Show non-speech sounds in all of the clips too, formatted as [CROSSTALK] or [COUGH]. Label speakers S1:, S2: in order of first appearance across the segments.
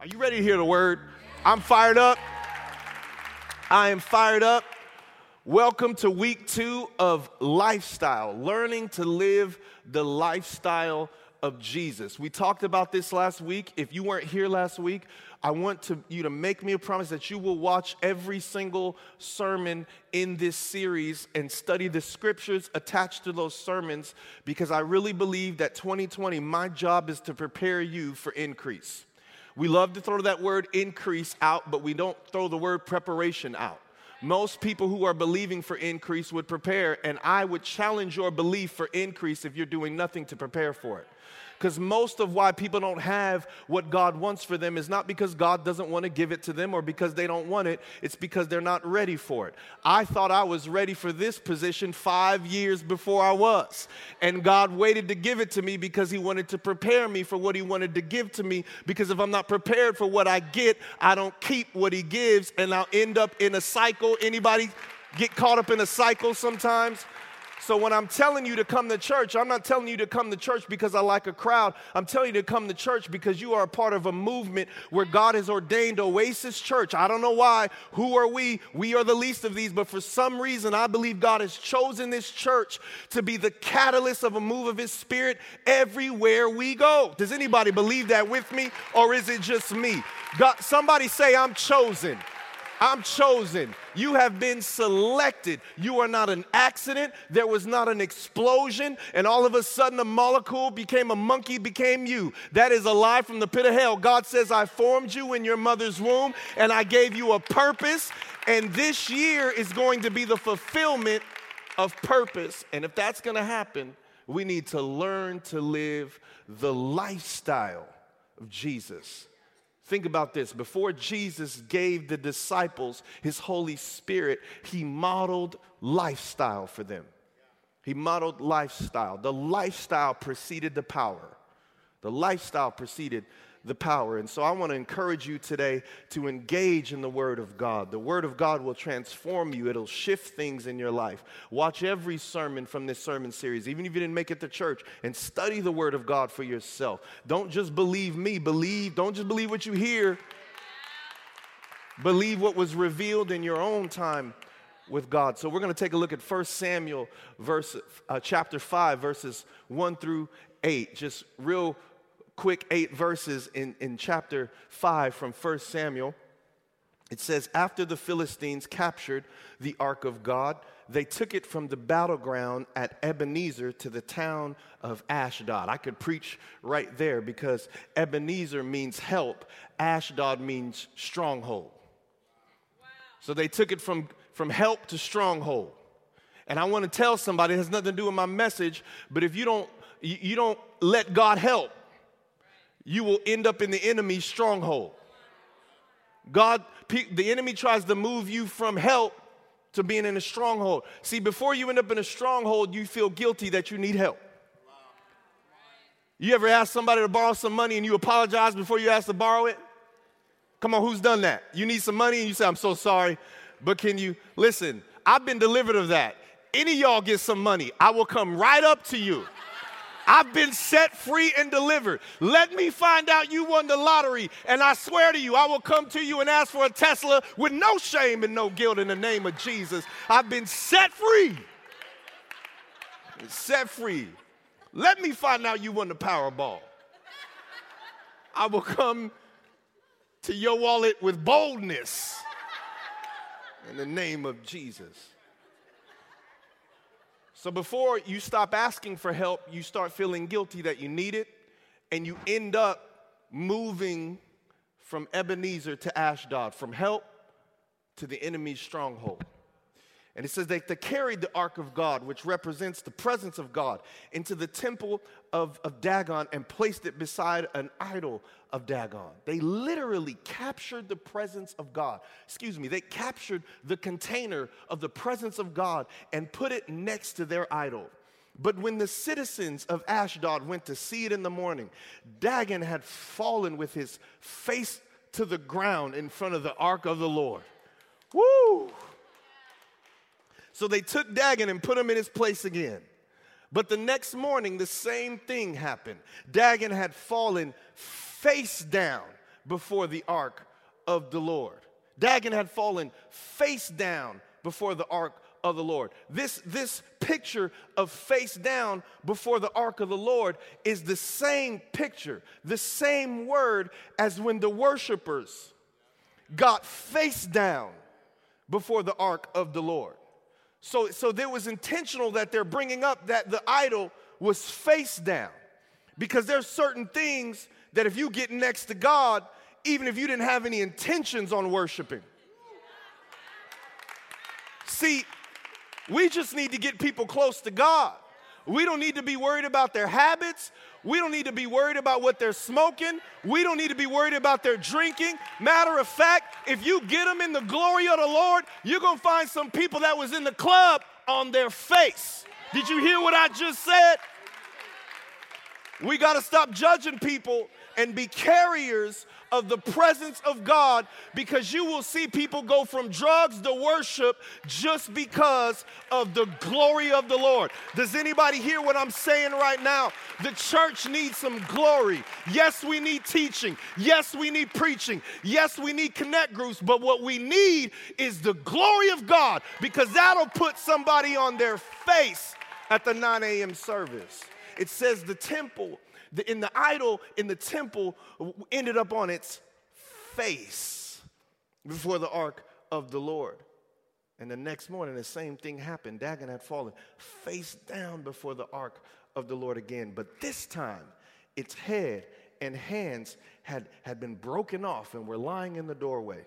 S1: Are you ready to hear the word? I'm fired up. I am fired up. Welcome to week two of lifestyle, learning to live the lifestyle of Jesus. We talked about this last week. If you weren't here last week, I want to, you to make me a promise that you will watch every single sermon in this series and study the scriptures attached to those sermons because I really believe that 2020, my job is to prepare you for increase. We love to throw that word increase out, but we don't throw the word preparation out. Most people who are believing for increase would prepare, and I would challenge your belief for increase if you're doing nothing to prepare for it. Because most of why people don't have what God wants for them is not because God doesn't want to give it to them or because they don't want it, it's because they're not ready for it. I thought I was ready for this position five years before I was. And God waited to give it to me because He wanted to prepare me for what He wanted to give to me. Because if I'm not prepared for what I get, I don't keep what He gives and I'll end up in a cycle. Anybody get caught up in a cycle sometimes? So when I'm telling you to come to church, I'm not telling you to come to church because I like a crowd. I'm telling you to come to church because you are a part of a movement where God has ordained Oasis Church. I don't know why. Who are we? We are the least of these, but for some reason, I believe God has chosen this church to be the catalyst of a move of His Spirit everywhere we go. Does anybody believe that with me, or is it just me? God, somebody say, I'm chosen. I'm chosen. You have been selected. You are not an accident. There was not an explosion, and all of a sudden a molecule became a monkey, became you. That is a lie from the pit of hell. God says, I formed you in your mother's womb, and I gave you a purpose, and this year is going to be the fulfillment of purpose. And if that's going to happen, we need to learn to live the lifestyle of Jesus. Think about this. Before Jesus gave the disciples his Holy Spirit, he modeled lifestyle for them. He modeled lifestyle. The lifestyle preceded the power. The lifestyle preceded the power. And so I want to encourage you today to engage in the Word of God. The Word of God will transform you, it'll shift things in your life. Watch every sermon from this sermon series, even if you didn't make it to church, and study the Word of God for yourself. Don't just believe me, believe, don't just believe what you hear. Believe what was revealed in your own time with God. So we're going to take a look at 1 Samuel verse uh, chapter 5 verses 1 through 8. Just real quick eight verses in, in chapter 5 from 1 Samuel. It says, After the Philistines captured the ark of God, they took it from the battleground at Ebenezer to the town of Ashdod. I could preach right there because Ebenezer means help, Ashdod means stronghold. Wow. So they took it from, from help to stronghold. And I want to tell somebody, it has nothing to do with my message, but if you don't, you don't let God help, you will end up in the enemy's stronghold. God, the enemy tries to move you from help to being in a stronghold. See, before you end up in a stronghold, you feel guilty that you need help. You ever ask somebody to borrow some money and you apologize before you ask to borrow it? Come on, who's done that? You need some money and you say, I'm so sorry, but can you listen? I've been delivered of that. Any y'all get some money, I will come right up to you I've been set free and delivered. Let me find out you won the lottery, and I swear to you, I will come to you and ask for a Tesla with no shame and no guilt in the name of Jesus. I've been set free. Set free. Let me find out you won the Powerball. I will come to your wallet with boldness in the name of Jesus. So before you stop asking for help, you start feeling guilty that you need it, and you end up moving from Ebenezer to Ashdod, from help to the enemy's stronghold. And it says they, they carried the ark of God, which represents the presence of God, into the temple of, of Dagon and placed it beside an idol of Dagon. They literally captured the presence of God. Excuse me, they captured the container of the presence of God and put it next to their idol. But when the citizens of Ashdod went to see it in the morning, Dagon had fallen with his face to the ground in front of the ark of the Lord. Woo! So they took Dagon and put him in his place again. But the next morning, the same thing happened. Dagon had fallen face down before the ark of the Lord. Dagon had fallen face down before the ark of the Lord. This, this picture of face down before the ark of the Lord is the same picture, the same word as when the worshipers got face down before the ark of the Lord. So, so there was intentional that they're bringing up that the idol was face down because there's certain things that if you get next to God, even if you didn't have any intentions on worshiping. See, we just need to get people close to God. We don't need to be worried about their habits. We don't need to be worried about what they're smoking. We don't need to be worried about their drinking. Matter of fact, if you get them in the glory of the Lord, you're going to find some people that was in the club on their face. Did you hear what I just said? We got to stop judging people and be carriers of the presence of God because you will see people go from drugs to worship just because of the glory of the Lord. Does anybody hear what I'm saying right now? The church needs some glory. Yes, we need teaching. Yes, we need preaching. Yes, we need connect groups. But what we need is the glory of God because that'll put somebody on their face at the 9 a.m. service. It says the temple the, in the idol in the temple ended up on its face before the ark of the Lord. And the next morning, the same thing happened. Dagon had fallen face down before the ark of the Lord again. But this time, its head and hands had, had been broken off and were lying in the doorway.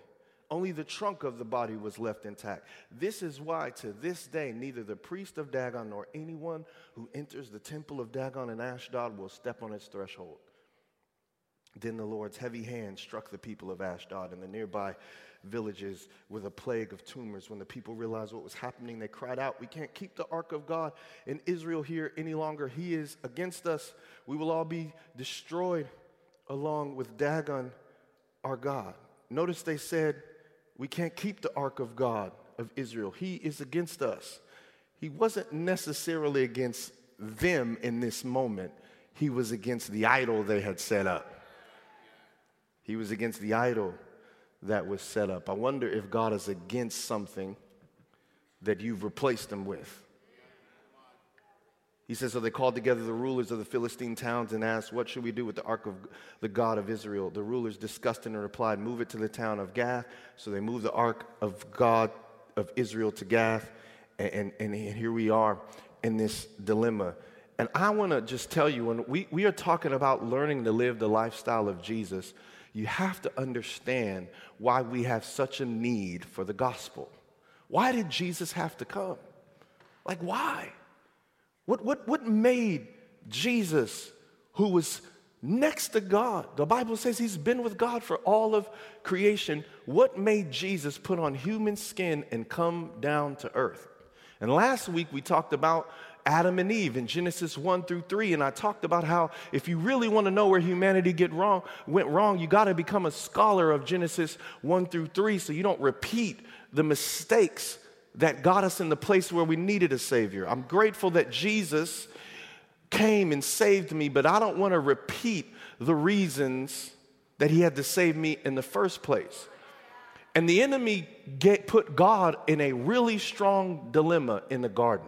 S1: Only the trunk of the body was left intact. This is why, to this day, neither the priest of Dagon nor anyone who enters the temple of Dagon in Ashdod will step on its threshold. Then the Lord's heavy hand struck the people of Ashdod and the nearby villages with a plague of tumors. When the people realized what was happening, they cried out, We can't keep the ark of God in Israel here any longer. He is against us. We will all be destroyed along with Dagon, our God. Notice they said, we can't keep the ark of God of Israel. He is against us. He wasn't necessarily against them in this moment, he was against the idol they had set up. He was against the idol that was set up. I wonder if God is against something that you've replaced him with. He says, So they called together the rulers of the Philistine towns and asked, What should we do with the ark of the God of Israel? The rulers discussed and replied, Move it to the town of Gath. So they moved the ark of God of Israel to Gath. And, and, and here we are in this dilemma. And I want to just tell you when we, we are talking about learning to live the lifestyle of Jesus, you have to understand why we have such a need for the gospel. Why did Jesus have to come? Like, why? What, what, what made Jesus, who was next to God, the Bible says he's been with God for all of creation, what made Jesus put on human skin and come down to earth? And last week we talked about Adam and Eve in Genesis 1 through 3. And I talked about how if you really want to know where humanity get wrong, went wrong, you got to become a scholar of Genesis 1 through 3 so you don't repeat the mistakes that got us in the place where we needed a Savior. I'm grateful that Jesus came and saved me, but I don't want to repeat the reasons that He had to save me in the first place. And the enemy get, put God in a really strong dilemma in the garden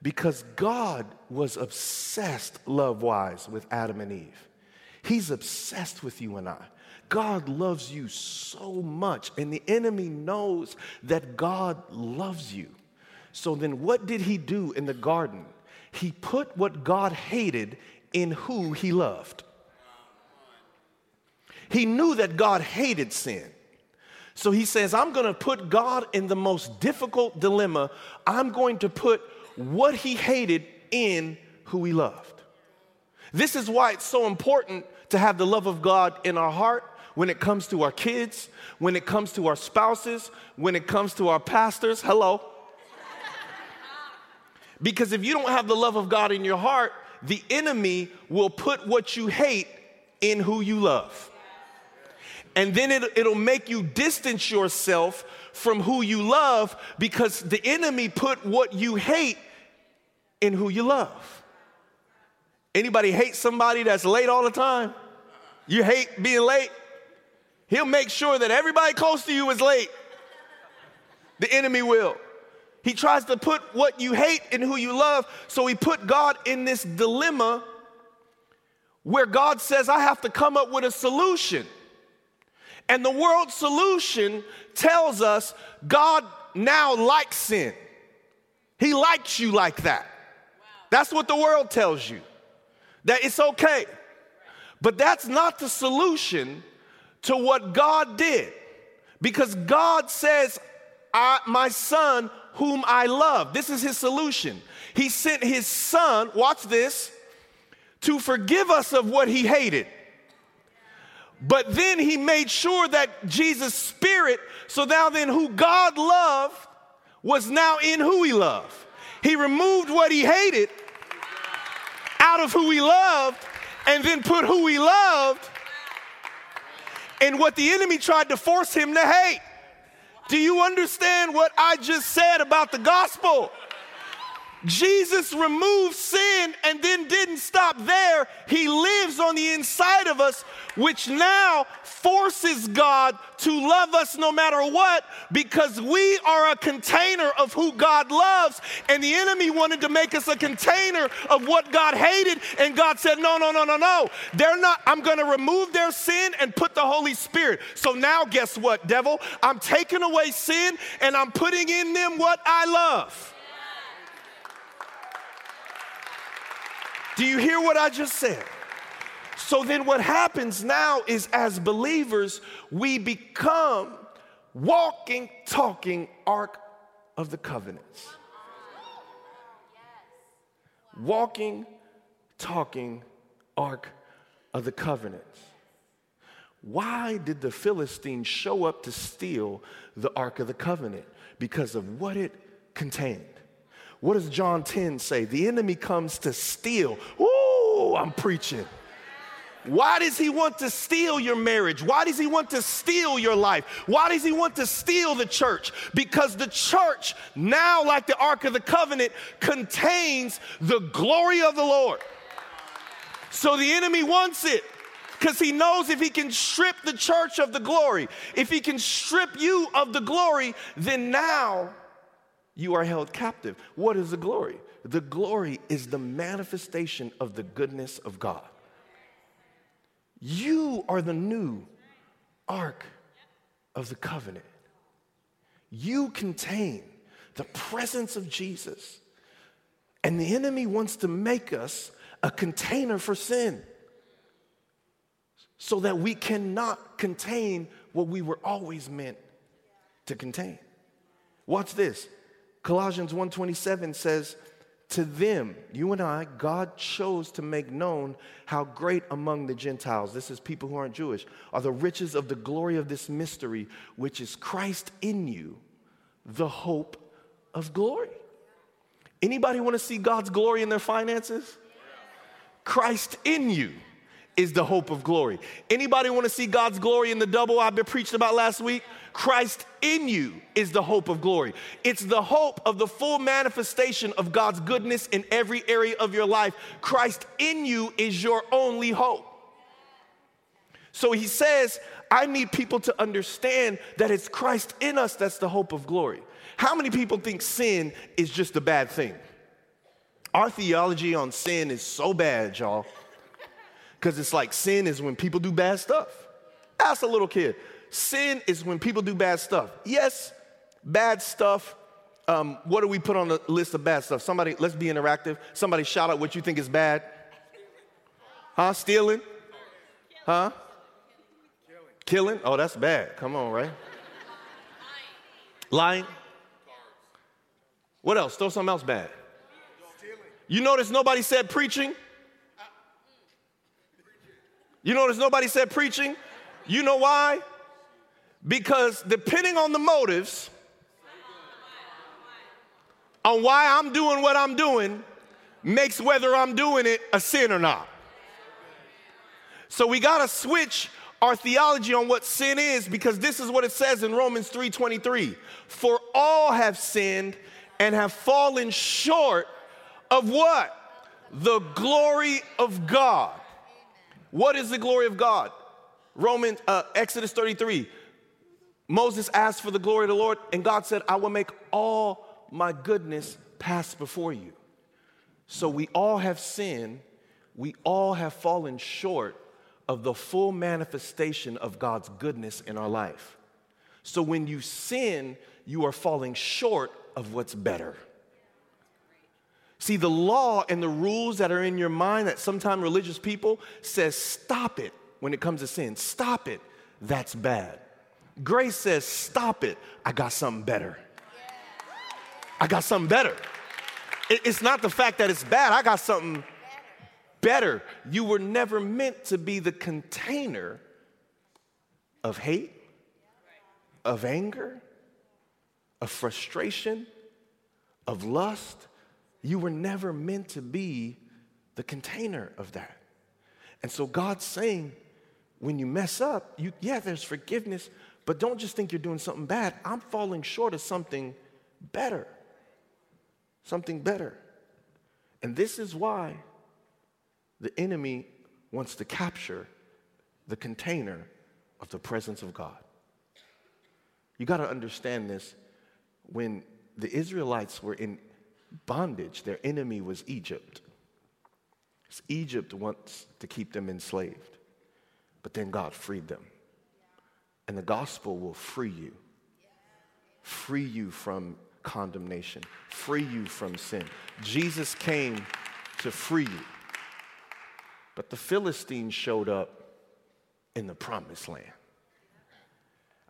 S1: because God was obsessed, love wise, with Adam and Eve. He's obsessed with you and I. God loves you so much, and the enemy knows that God loves you. So then, what did he do in the garden? He put what God hated in who he loved. He knew that God hated sin. So he says, I'm going to put God in the most difficult dilemma. I'm going to put what he hated in who he loved. This is why it's so important to have the love of God in our heart when it comes to our kids, when it comes to our spouses, when it comes to our pastors. Hello. Because if you don't have the love of God in your heart, the enemy will put what you hate in who you love. And then it, it'll make you distance yourself from who you love because the enemy put what you hate in who you love. Anybody hate somebody that's late all the time? You hate being late? He'll make sure that everybody close to you is late. The enemy will. He tries to put what you hate in who you love. So he put God in this dilemma where God says, I have to come up with a solution. And the world solution tells us God now likes sin. He likes you like that. That's what the world tells you, that it's okay. But that's not the solution to what God did. Because God says, I My son, whom I love. This is his solution. He sent his son, watch this, to forgive us of what he hated. But then he made sure that Jesus' spirit, so now then who God loved was now in who he loved. He removed what he hated out of who he loved and then put who he loved in what the enemy tried to force him to hate. Do you understand what I just said about the gospel? Jesus removed sin and then didn't stop there. He lives on the inside of us, which now forces God to love us no matter what because we are a container of who God loves. And the enemy wanted to make us a container of what God hated. And God said, No, no, no, no, no. They're not, I'm going to remove their sin and put the Holy Spirit. So now, guess what, devil? I'm taking away sin and I'm putting in them what I love. Do you hear what I just said? So then, what happens now is as believers, we become walking, talking Ark of the Covenants. Walking, talking Ark of the Covenants. Why did the Philistines show up to steal the Ark of the Covenant? Because of what it contained. What does John 10 say? The enemy comes to steal. Ooh, I'm preaching. Why does he want to steal your marriage? Why does he want to steal your life? Why does he want to steal the church? Because the church, now like the Ark of the Covenant, contains the glory of the Lord. So the enemy wants it because he knows if he can strip the church of the glory, if he can strip you of the glory, then now you are held captive. What is the glory? The glory is the manifestation of the goodness of God. You are the new ark of the covenant. You contain the presence of Jesus. And the enemy wants to make us a container for sin so that we cannot contain what we were always meant to contain. Watch this. Colossians 1:27 says, "To them, you and I, God chose to make known how great among the Gentiles, this is people who aren't Jewish, are the riches of the glory of this mystery, which is Christ in you, the hope of glory." Anybody want to see God's glory in their finances? Christ in you is the hope of glory. Anybody want to see God's glory in the double I've been preached about last week? Christ in you is the hope of glory. It's the hope of the full manifestation of God's goodness in every area of your life. Christ in you is your only hope. So he says, I need people to understand that it's Christ in us that's the hope of glory. How many people think sin is just a bad thing? Our theology on sin is so bad, y'all. Because it's like sin is when people do bad stuff. Ask a little kid. Sin is when people do bad stuff. Yes, bad stuff. Um, what do we put on the list of bad stuff? Somebody, let's be interactive. Somebody shout out what you think is bad. Huh? Stealing? Huh? Killing? Oh, that's bad. Come on, right? Lying? What else? Throw something else bad. You notice nobody said preaching? You notice nobody said preaching? You know why? Because depending on the motives, on why I'm doing what I'm doing, makes whether I'm doing it a sin or not. So we got to switch our theology on what sin is because this is what it says in Romans 3:23. For all have sinned and have fallen short of what? The glory of God. What is the glory of God? Romans, uh, Exodus 33. Moses asked for the glory of the Lord, and God said, I will make all my goodness pass before you. So we all have sinned, we all have fallen short of the full manifestation of God's goodness in our life. So when you sin, you are falling short of what's better. See, the law and the rules that are in your mind that sometimes religious people says stop it when it comes to sin. Stop it. That's bad. Grace says stop it. I got something better. I got something better. It's not the fact that it's bad. I got something better. You were never meant to be the container of hate, of anger, of frustration, of lust, you were never meant to be the container of that. And so God's saying, when you mess up, you, yeah, there's forgiveness, but don't just think you're doing something bad. I'm falling short of something better. Something better. And this is why the enemy wants to capture the container of the presence of God. You got to understand this. When the Israelites were in bondage. Their enemy was Egypt. Egypt wants to keep them enslaved, but then God freed them. And the gospel will free you, free you from condemnation, free you from sin. Jesus came to free you. But the Philistines showed up in the promised land.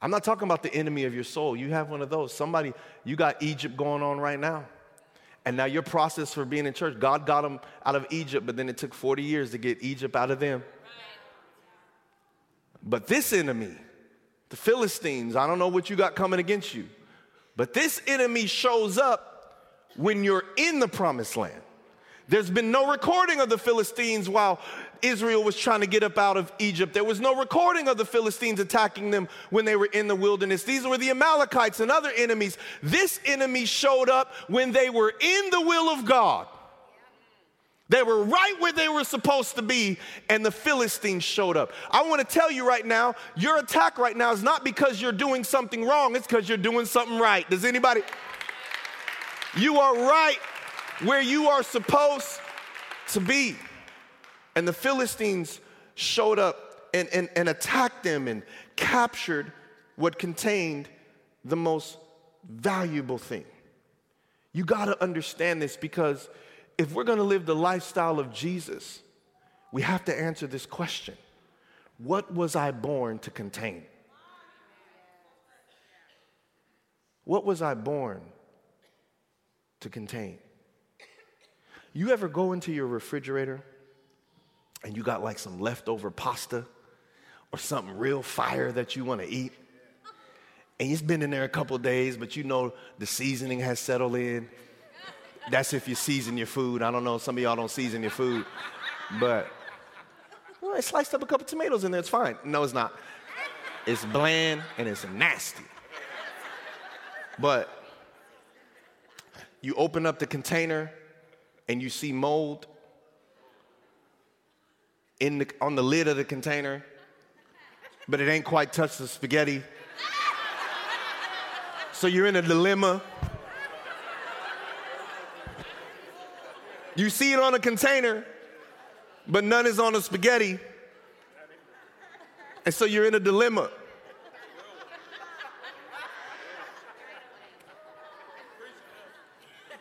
S1: I'm not talking about the enemy of your soul. You have one of those. Somebody, you got Egypt going on right now. And now your process for being in church, God got them out of Egypt, but then it took 40 years to get Egypt out of them. But this enemy, the Philistines, I don't know what you got coming against you, but this enemy shows up when you're in the promised land. There's been no recording of the Philistines while Israel was trying to get up out of Egypt. There was no recording of the Philistines attacking them when they were in the wilderness. These were the Amalekites and other enemies. This enemy showed up when they were in the will of God. They were right where they were supposed to be, and the Philistines showed up. I want to tell you right now your attack right now is not because you're doing something wrong, it's because you're doing something right. Does anybody? You are right where you are supposed to be. And the Philistines showed up and, and, and attacked them and captured what contained the most valuable thing. You got to understand this because if we're going to live the lifestyle of Jesus, we have to answer this question What was I born to contain? What was I born to contain? You ever go into your refrigerator and you got like some leftover pasta or something real fire that you want to eat? And it's been in there a couple days, but you know the seasoning has settled in. That's if you season your food. I don't know, some of y'all don't season your food. But well, I sliced up a couple tomatoes in there, it's fine. No, it's not. It's bland and it's nasty. But you open up the container and you see mold in the, on the lid of the container, but it ain't quite touched the spaghetti. So you're in a dilemma. You see it on a container, but none is on the spaghetti. And so you're in a dilemma.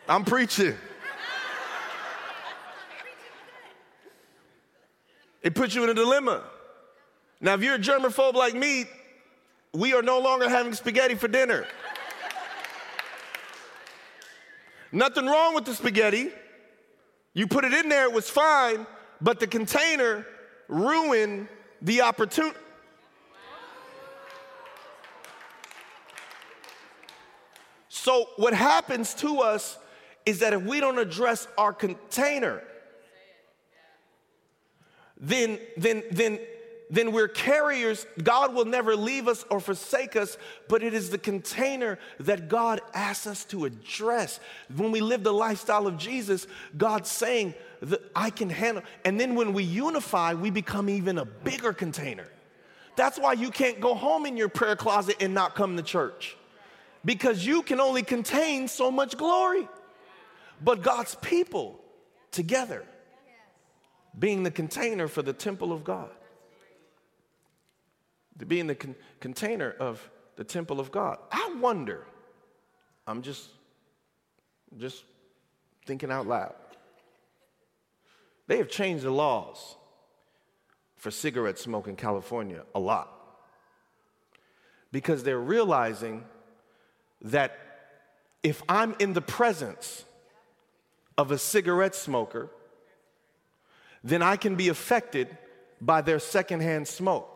S1: I'm preaching. It puts you in a dilemma. Now, if you're a germaphobe like me, we are no longer having spaghetti for dinner. Nothing wrong with the spaghetti. You put it in there, it was fine, but the container ruined the opportunity. So, what happens to us is that if we don't address our container, then, then, then, then we're carriers. God will never leave us or forsake us, but it is the container that God asks us to address. When we live the lifestyle of Jesus, God's saying that I can handle. And then when we unify, we become even a bigger container. That's why you can't go home in your prayer closet and not come to church. Because you can only contain so much glory. But God's people together being the container for the temple of God. To being the con- container of the temple of God. I wonder, I'm just just thinking out loud. They have changed the laws for cigarette smoke in California a lot because they're realizing that if I'm in the presence of a cigarette smoker, then I can be affected by their secondhand smoke.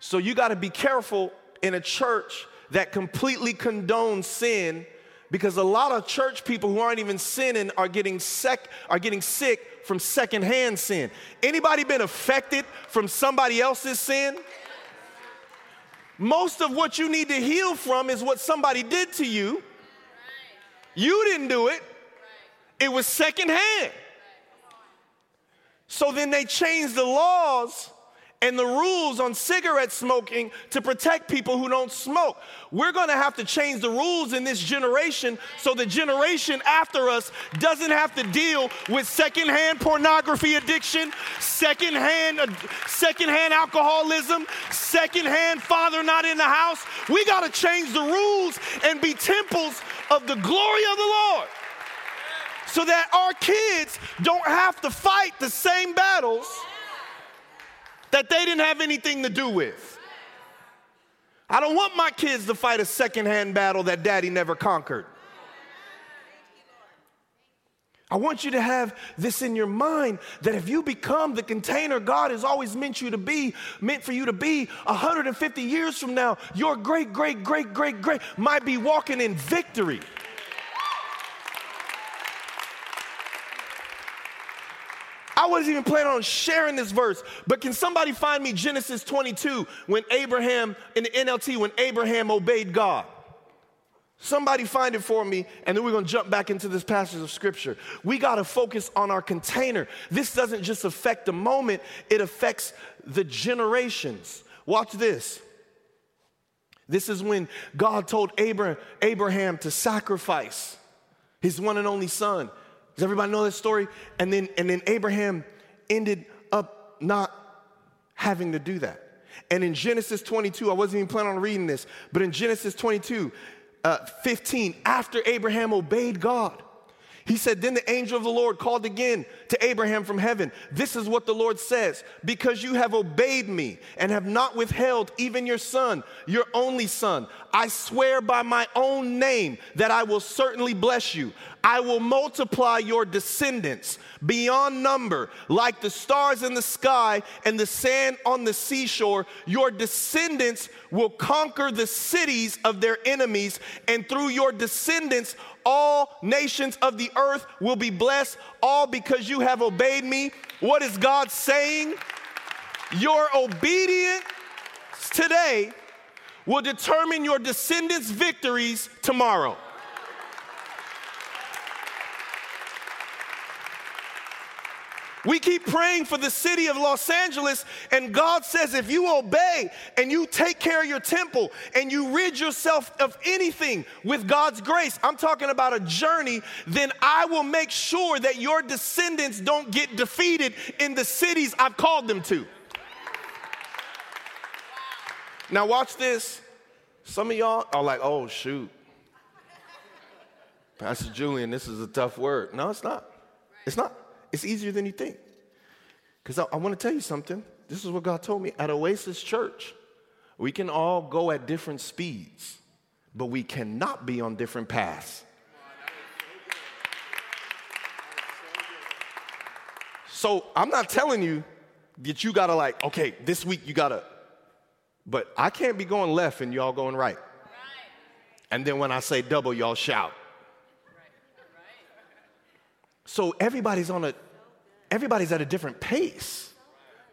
S1: So you got to be careful in a church that completely condones sin because a lot of church people who aren't even sinning are getting sec- are getting sick from secondhand sin. Anybody been affected from somebody else's sin? Most of what you need to heal from is what somebody did to you. You didn't do it. It was secondhand. So then they changed the laws and the rules on cigarette smoking to protect people who don't smoke. We're gonna have to change the rules in this generation so the generation after us doesn't have to deal with secondhand pornography addiction, secondhand, secondhand alcoholism, secondhand father not in the house. We gotta change the rules and be temples of the glory of the Lord so that our kids don't have to fight the same battles that they didn't have anything to do with. I don't want my kids to fight a secondhand battle that daddy never conquered. I want you to have this in your mind that if you become the container God has always meant you to be, meant for you to be 150 years from now, your great, great, great, great, great might be walking in victory. I wasn't even planning on sharing this verse, but can somebody find me Genesis 22 when Abraham, in the NLT, when Abraham obeyed God? Somebody find it for me, and then we're gonna jump back into this passage of scripture. We gotta focus on our container. This doesn't just affect the moment, it affects the generations. Watch this. This is when God told Abraham to sacrifice his one and only son. Does everybody know this story? And then, and then Abraham ended up not having to do that. And in Genesis 22, I wasn't even planning on reading this, but in Genesis 22, uh, 15, after Abraham obeyed God, he said, Then the angel of the Lord called again to Abraham from heaven. This is what the Lord says Because you have obeyed me and have not withheld even your son, your only son, I swear by my own name that I will certainly bless you. I will multiply your descendants beyond number, like the stars in the sky and the sand on the seashore. Your descendants will conquer the cities of their enemies, and through your descendants, all nations of the earth will be blessed, all because you have obeyed me. What is God saying? Your obedience today will determine your descendants' victories tomorrow. We keep praying for the city of Los Angeles, and God says if you obey and you take care of your temple and you rid yourself of anything with God's grace, I'm talking about a journey, then I will make sure that your descendants don't get defeated in the cities I've called them to. Now, watch this. Some of y'all are like, oh, shoot. Pastor Julian, this is a tough word. No, it's not. It's not. It's easier than you think. Because I, I want to tell you something. This is what God told me. At Oasis Church, we can all go at different speeds, but we cannot be on different paths. So I'm not telling you that you gotta, like, okay, this week you gotta, but I can't be going left and y'all going right. And then when I say double, y'all shout. So everybody's on a everybody's at a different pace,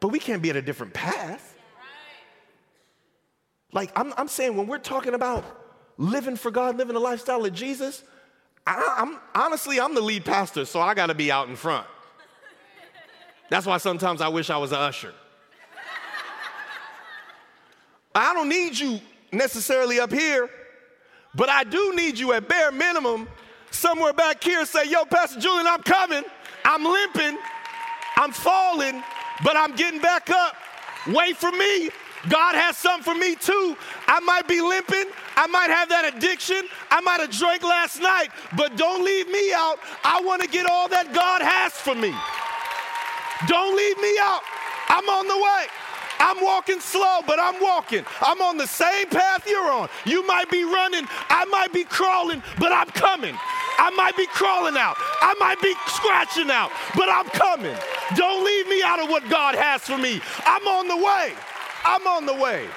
S1: but we can't be at a different path. Like I'm, I'm saying, when we're talking about living for God, living a lifestyle of Jesus, I, am honestly I'm the lead pastor, so I got to be out in front. That's why sometimes I wish I was an usher. I don't need you necessarily up here, but I do need you at bare minimum somewhere back here say, Yo, Pastor Julian, I'm coming. I'm limping. I'm falling, but I'm getting back up. Wait for me. God has something for me too. I might be limping. I might have that addiction. I might have drank last night, but don't leave me out. I want to get all that God has for me. Don't leave me out. I'm on the way. I'm walking slow, but I'm walking. I'm on the same path you're on. You might be running, I might be crawling, but I'm coming. I might be crawling out. I might be scratching out, but I'm coming. Don't leave me out of what God has for me. I'm on the way. I'm on the way.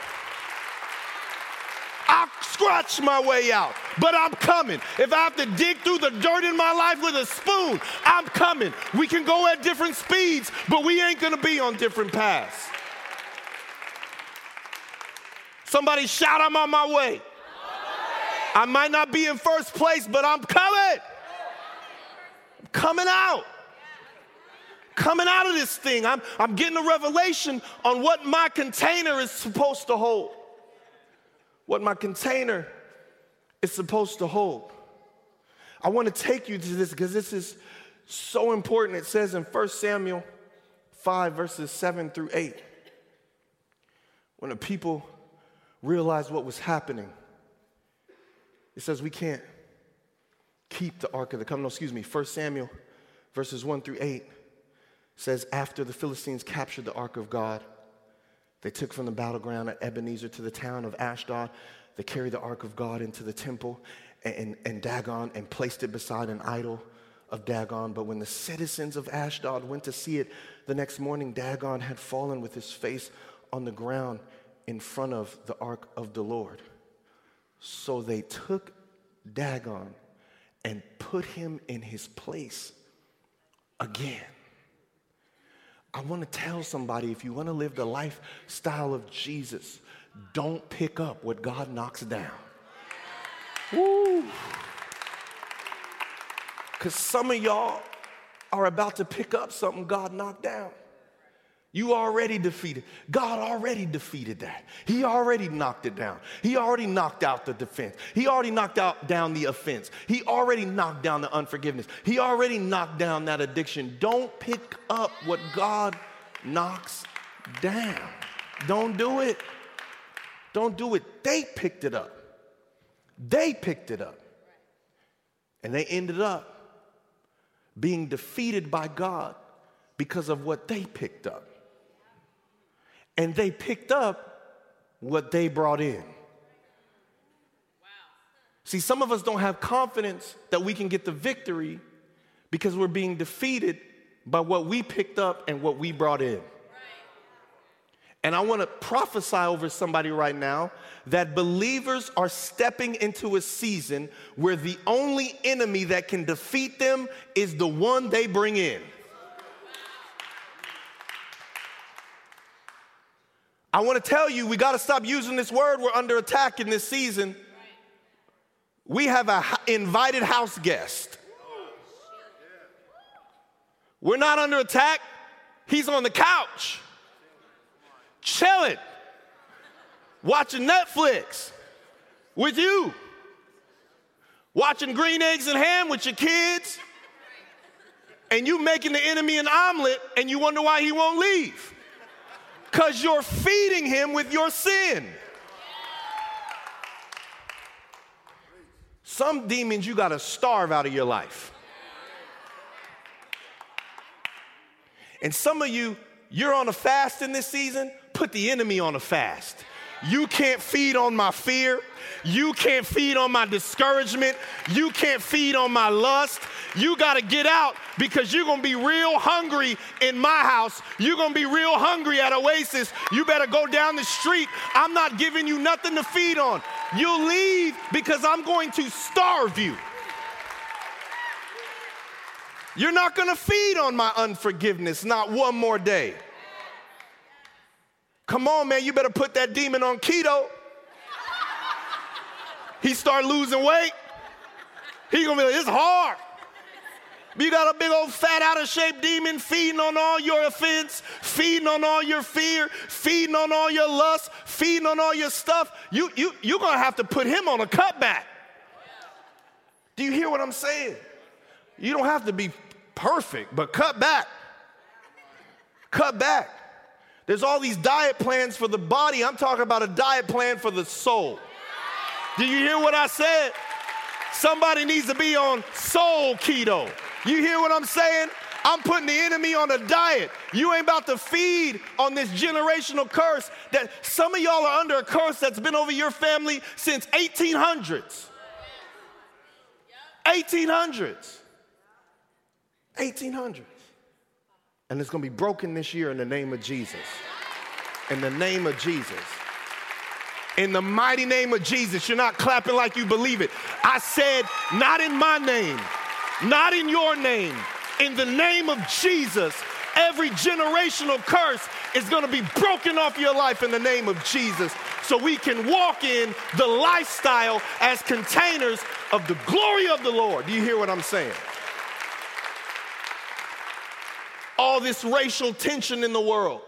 S1: I'll scratch my way out, but I'm coming. If I have to dig through the dirt in my life with a spoon, I'm coming. We can go at different speeds, but we ain't gonna be on different paths. Somebody shout, I'm on my way. I might not be in first place, but I'm coming. I'm coming out. Coming out of this thing. I'm, I'm getting a revelation on what my container is supposed to hold. What my container is supposed to hold. I want to take you to this because this is so important. It says in 1 Samuel 5, verses 7 through 8, when the people realized what was happening, it says we can't keep the Ark of the Covenant. No, excuse me. 1 Samuel, verses 1 through 8 says, After the Philistines captured the Ark of God, they took from the battleground at Ebenezer to the town of Ashdod. They carried the Ark of God into the temple and, and Dagon and placed it beside an idol of Dagon. But when the citizens of Ashdod went to see it the next morning, Dagon had fallen with his face on the ground in front of the ark of the Lord. So they took Dagon and put him in his place again. I want to tell somebody if you want to live the lifestyle of Jesus, don't pick up what God knocks down. Woo. Because some of y'all are about to pick up something God knocked down. You already defeated. God already defeated that. He already knocked it down. He already knocked out the defense. He already knocked out down the offense. He already knocked down the unforgiveness. He already knocked down that addiction. Don't pick up what God knocks down. Don't do it. Don't do it. They picked it up. They picked it up. And they ended up being defeated by God because of what they picked up and they picked up what they brought in. See, some of us don't have confidence that we can get the victory because we're being defeated by what we picked up and what we brought in. And I want to prophesy over somebody right now that believers are stepping into a season where the only enemy that can defeat them is the one they bring in. I want to tell you, we got to stop using this word. We're under attack in this season. We have an invited house guest. We're not under attack. He's on the couch, chilling, watching Netflix with you, watching green eggs and ham with your kids, and you making the enemy an omelet, and you wonder why he won't leave. Because you're feeding him with your sin. Some demons you got to starve out of your life. And some of you, you're on a fast in this season, put the enemy on a fast. You can't feed on my fear. You can't feed on my discouragement. You can't feed on my lust. You got to get out because you're going to be real hungry in my house. You're going to be real hungry at Oasis. You better go down the street. I'm not giving you nothing to feed on. You'll leave because I'm going to starve you. You're not going to feed on my unforgiveness, not one more day. Come on, man, you better put that demon on keto. He start losing weight. He gonna be like, it's hard. You got a big old fat out of shape demon feeding on all your offense, feeding on all your fear, feeding on all your lust, feeding on all your stuff. You, you, you're gonna have to put him on a cutback. Do you hear what I'm saying? You don't have to be perfect, but cut back. Cut back. There's all these diet plans for the body. I'm talking about a diet plan for the soul. Do you hear what I said? Somebody needs to be on soul keto. You hear what I'm saying? I'm putting the enemy on a diet. You ain't about to feed on this generational curse that some of y'all are under a curse that's been over your family since 1800s. 1800s. 1800s. And it's going to be broken this year in the name of Jesus. In the name of Jesus. In the mighty name of Jesus. You're not clapping like you believe it. I said, not in my name, not in your name. In the name of Jesus, every generational curse is going to be broken off your life in the name of Jesus so we can walk in the lifestyle as containers of the glory of the Lord. Do you hear what I'm saying? All this racial tension in the world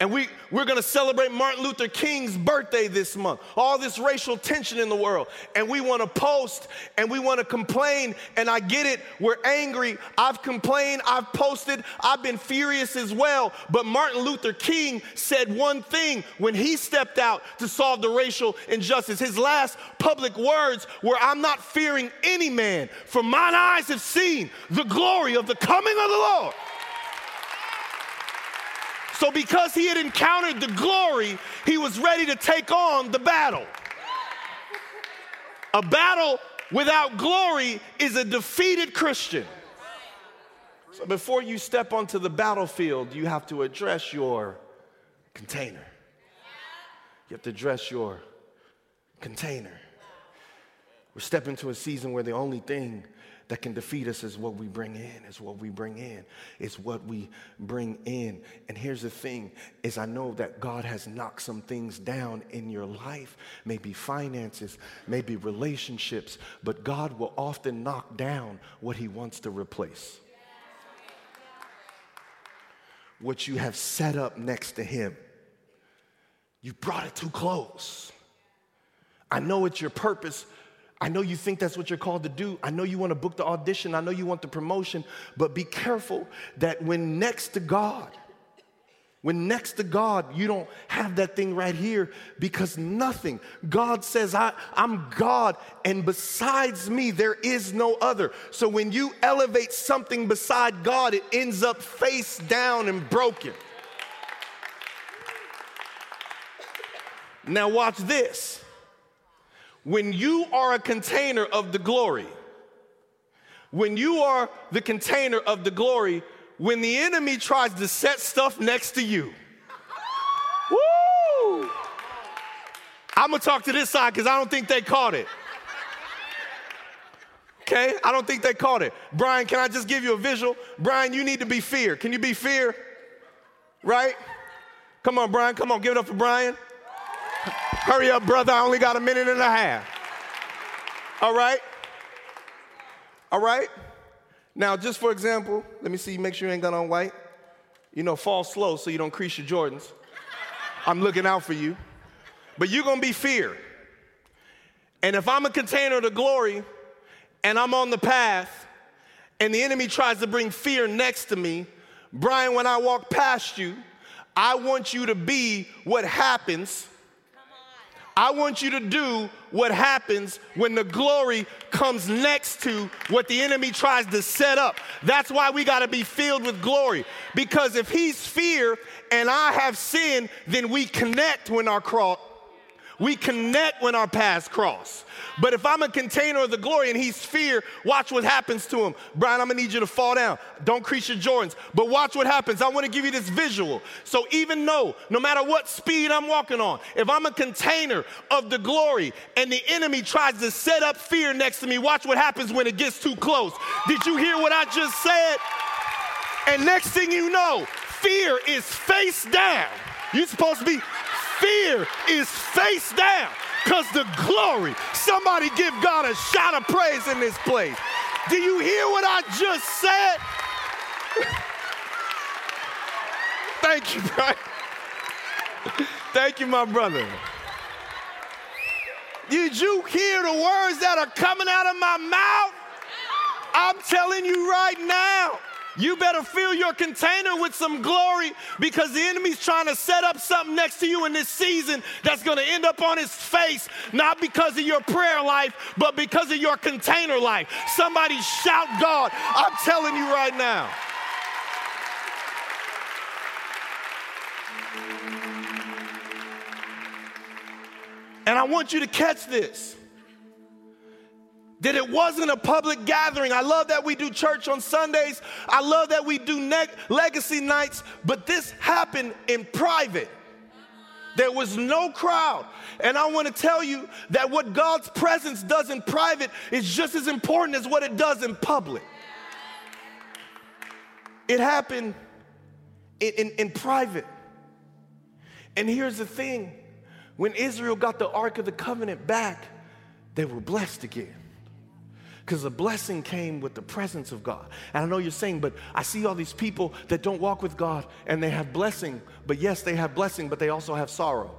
S1: and we, we're gonna celebrate Martin Luther King's birthday this month. All this racial tension in the world. And we wanna post and we wanna complain. And I get it, we're angry. I've complained, I've posted, I've been furious as well. But Martin Luther King said one thing when he stepped out to solve the racial injustice. His last public words were, I'm not fearing any man, for mine eyes have seen the glory of the coming of the Lord. So, because he had encountered the glory, he was ready to take on the battle. A battle without glory is a defeated Christian. So, before you step onto the battlefield, you have to address your container. You have to address your container. We're stepping into a season where the only thing that can defeat us is what we bring in, is what we bring in, is what we bring in. And here's the thing is I know that God has knocked some things down in your life, maybe finances, maybe relationships, but God will often knock down what he wants to replace. What you have set up next to him. You brought it too close. I know it's your purpose, I know you think that's what you're called to do. I know you want to book the audition. I know you want the promotion. But be careful that when next to God, when next to God, you don't have that thing right here because nothing. God says, I, I'm God, and besides me, there is no other. So when you elevate something beside God, it ends up face down and broken. Now, watch this. When you are a container of the glory, when you are the container of the glory, when the enemy tries to set stuff next to you, woo! I'm gonna talk to this side because I don't think they caught it. Okay, I don't think they caught it. Brian, can I just give you a visual? Brian, you need to be fear. Can you be fear? Right? Come on, Brian. Come on, give it up for Brian. Hurry up, brother. I only got a minute and a half. All right? All right? Now, just for example, let me see make sure you ain't got on white. You know, fall slow so you don't crease your Jordans. I'm looking out for you. But you're gonna be fear. And if I'm a container of glory and I'm on the path and the enemy tries to bring fear next to me, Brian, when I walk past you, I want you to be what happens I want you to do what happens when the glory comes next to what the enemy tries to set up. That's why we got to be filled with glory. Because if he's fear and I have sin, then we connect when our cross. We connect when our paths cross. But if I'm a container of the glory and he's fear, watch what happens to him. Brian, I'm gonna need you to fall down. Don't crease your Jordans. But watch what happens. I wanna give you this visual. So even though, no matter what speed I'm walking on, if I'm a container of the glory and the enemy tries to set up fear next to me, watch what happens when it gets too close. Did you hear what I just said? And next thing you know, fear is face down. You're supposed to be, fear is face down because the glory, somebody give God a shout of praise in this place. Do you hear what I just said? [LAUGHS] Thank you, Brian. [LAUGHS] Thank you, my brother. Did you hear the words that are coming out of my mouth? I'm telling you right now. You better fill your container with some glory because the enemy's trying to set up something next to you in this season that's going to end up on his face, not because of your prayer life, but because of your container life. Somebody shout God. I'm telling you right now. And I want you to catch this that it wasn't a public gathering. I love that we do church on Sundays. I love that we do ne- legacy nights, but this happened in private. There was no crowd. And I want to tell you that what God's presence does in private is just as important as what it does in public. It happened in, in, in private. And here's the thing when Israel got the Ark of the Covenant back, they were blessed again. Because the blessing came with the presence of God. And I know you're saying, but I see all these people that don't walk with God and they have blessing. But yes, they have blessing, but they also have sorrow.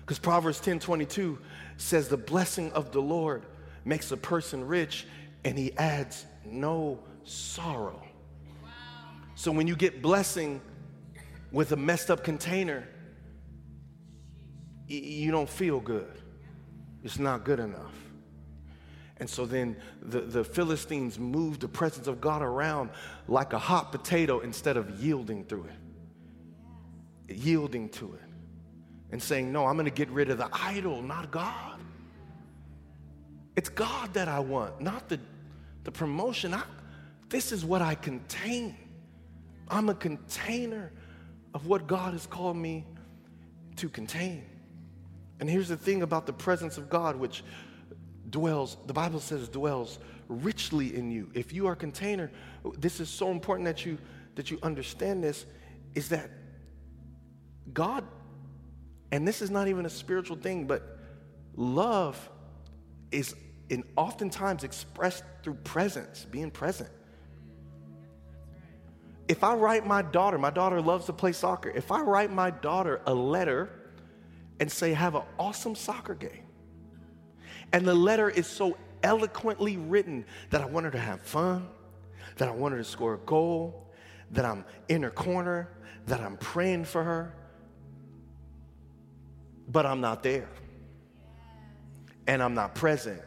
S1: Because Proverbs 10 22 says, The blessing of the Lord makes a person rich and he adds no sorrow. Wow. So when you get blessing with a messed up container, you don't feel good. It's not good enough. And so then the, the Philistines moved the presence of God around like a hot potato instead of yielding through it, yielding to it, and saying, No, I'm going to get rid of the idol, not God. It's God that I want, not the, the promotion. I, this is what I contain. I'm a container of what God has called me to contain. And here's the thing about the presence of God, which dwells, the Bible says dwells richly in you. If you are a container, this is so important that you that you understand this, is that God, and this is not even a spiritual thing, but love is in oftentimes expressed through presence, being present. If I write my daughter, my daughter loves to play soccer. If I write my daughter a letter and say, have an awesome soccer game. And the letter is so eloquently written that I want her to have fun, that I want her to score a goal, that I'm in her corner, that I'm praying for her, but I'm not there. And I'm not present.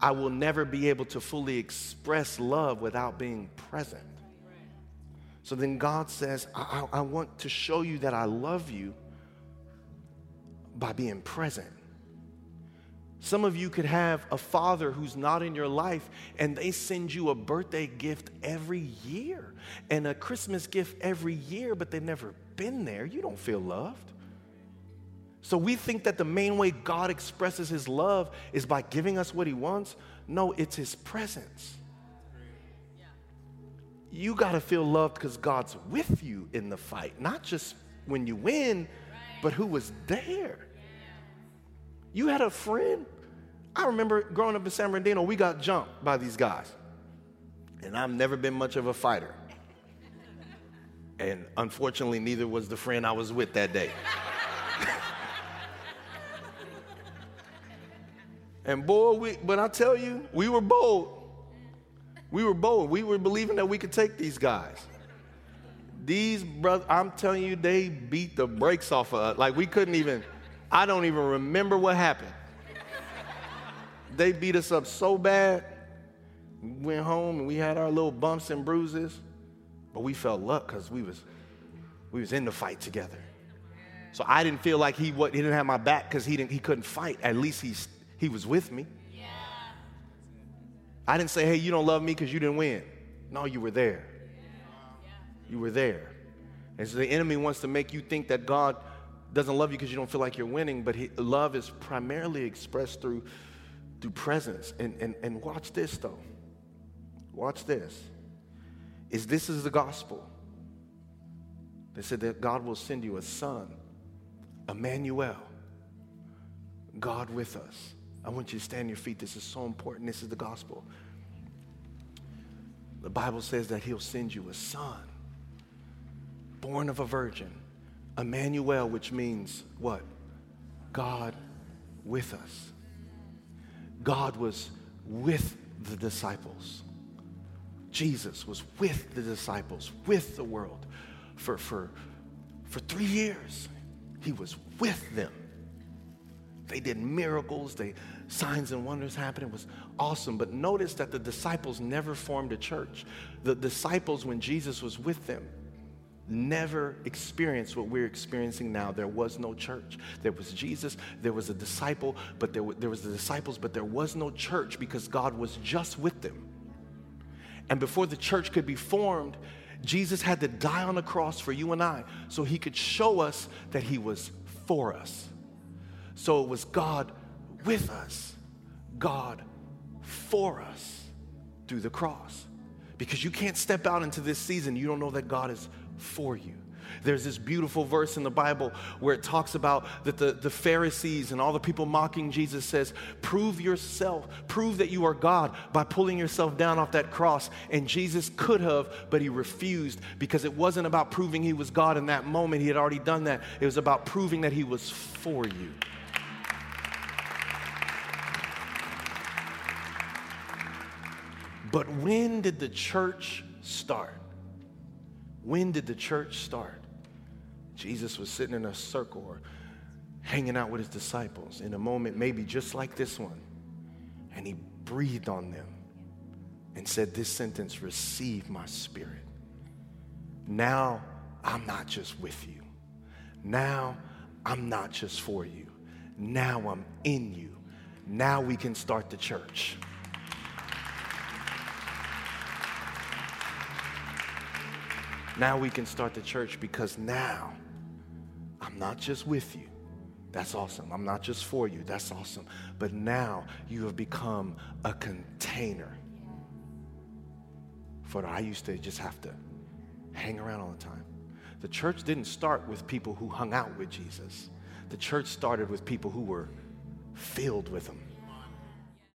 S1: I will never be able to fully express love without being present. So then God says, I, I, I want to show you that I love you by being present. Some of you could have a father who's not in your life and they send you a birthday gift every year and a Christmas gift every year, but they've never been there. You don't feel loved. So we think that the main way God expresses his love is by giving us what he wants. No, it's his presence. You got to feel loved because God's with you in the fight, not just when you win, but who was there. You had a friend. I remember growing up in San Bernardino, we got jumped by these guys. And I've never been much of a fighter. And unfortunately, neither was the friend I was with that day. [LAUGHS] and boy, we, but I tell you, we were bold. We were bold. We were believing that we could take these guys. These brothers, I'm telling you, they beat the brakes off of us. Like we couldn't even. I don't even remember what happened. They beat us up so bad. We went home and we had our little bumps and bruises, but we felt luck because we was we was in the fight together. So I didn't feel like he what he didn't have my back because he didn't he couldn't fight. At least he he was with me. Yeah. I didn't say, hey, you don't love me because you didn't win. No, you were there. Yeah. You were there. And so the enemy wants to make you think that God doesn't love you because you don't feel like you're winning, but he, love is primarily expressed through, through presence. And, and, and watch this, though. Watch this. Is this is the gospel. They said that God will send you a son, Emmanuel, God with us. I want you to stand on your feet. This is so important. This is the gospel. The Bible says that he'll send you a son, born of a virgin, Emmanuel, which means what? God with us. God was with the disciples. Jesus was with the disciples, with the world for, for, for three years. He was with them. They did miracles, they signs and wonders happened. It was awesome. But notice that the disciples never formed a church. The disciples, when Jesus was with them, never experienced what we're experiencing now. There was no church. There was Jesus, there was a disciple, but there, there was the disciples, but there was no church because God was just with them. And before the church could be formed, Jesus had to die on the cross for you and I so he could show us that he was for us. So it was God with us, God for us through the cross. Because you can't step out into this season, you don't know that God is for you. There's this beautiful verse in the Bible where it talks about that the, the Pharisees and all the people mocking Jesus says, prove yourself, prove that you are God by pulling yourself down off that cross. And Jesus could have, but he refused because it wasn't about proving he was God in that moment. He had already done that. It was about proving that he was for you. But when did the church start? When did the church start? Jesus was sitting in a circle or hanging out with his disciples in a moment, maybe just like this one, and he breathed on them and said this sentence Receive my spirit. Now I'm not just with you. Now I'm not just for you. Now I'm in you. Now we can start the church. Now we can start the church because now I'm not just with you. That's awesome. I'm not just for you. That's awesome. But now you have become a container for I used to just have to hang around all the time. The church didn't start with people who hung out with Jesus. The church started with people who were filled with him.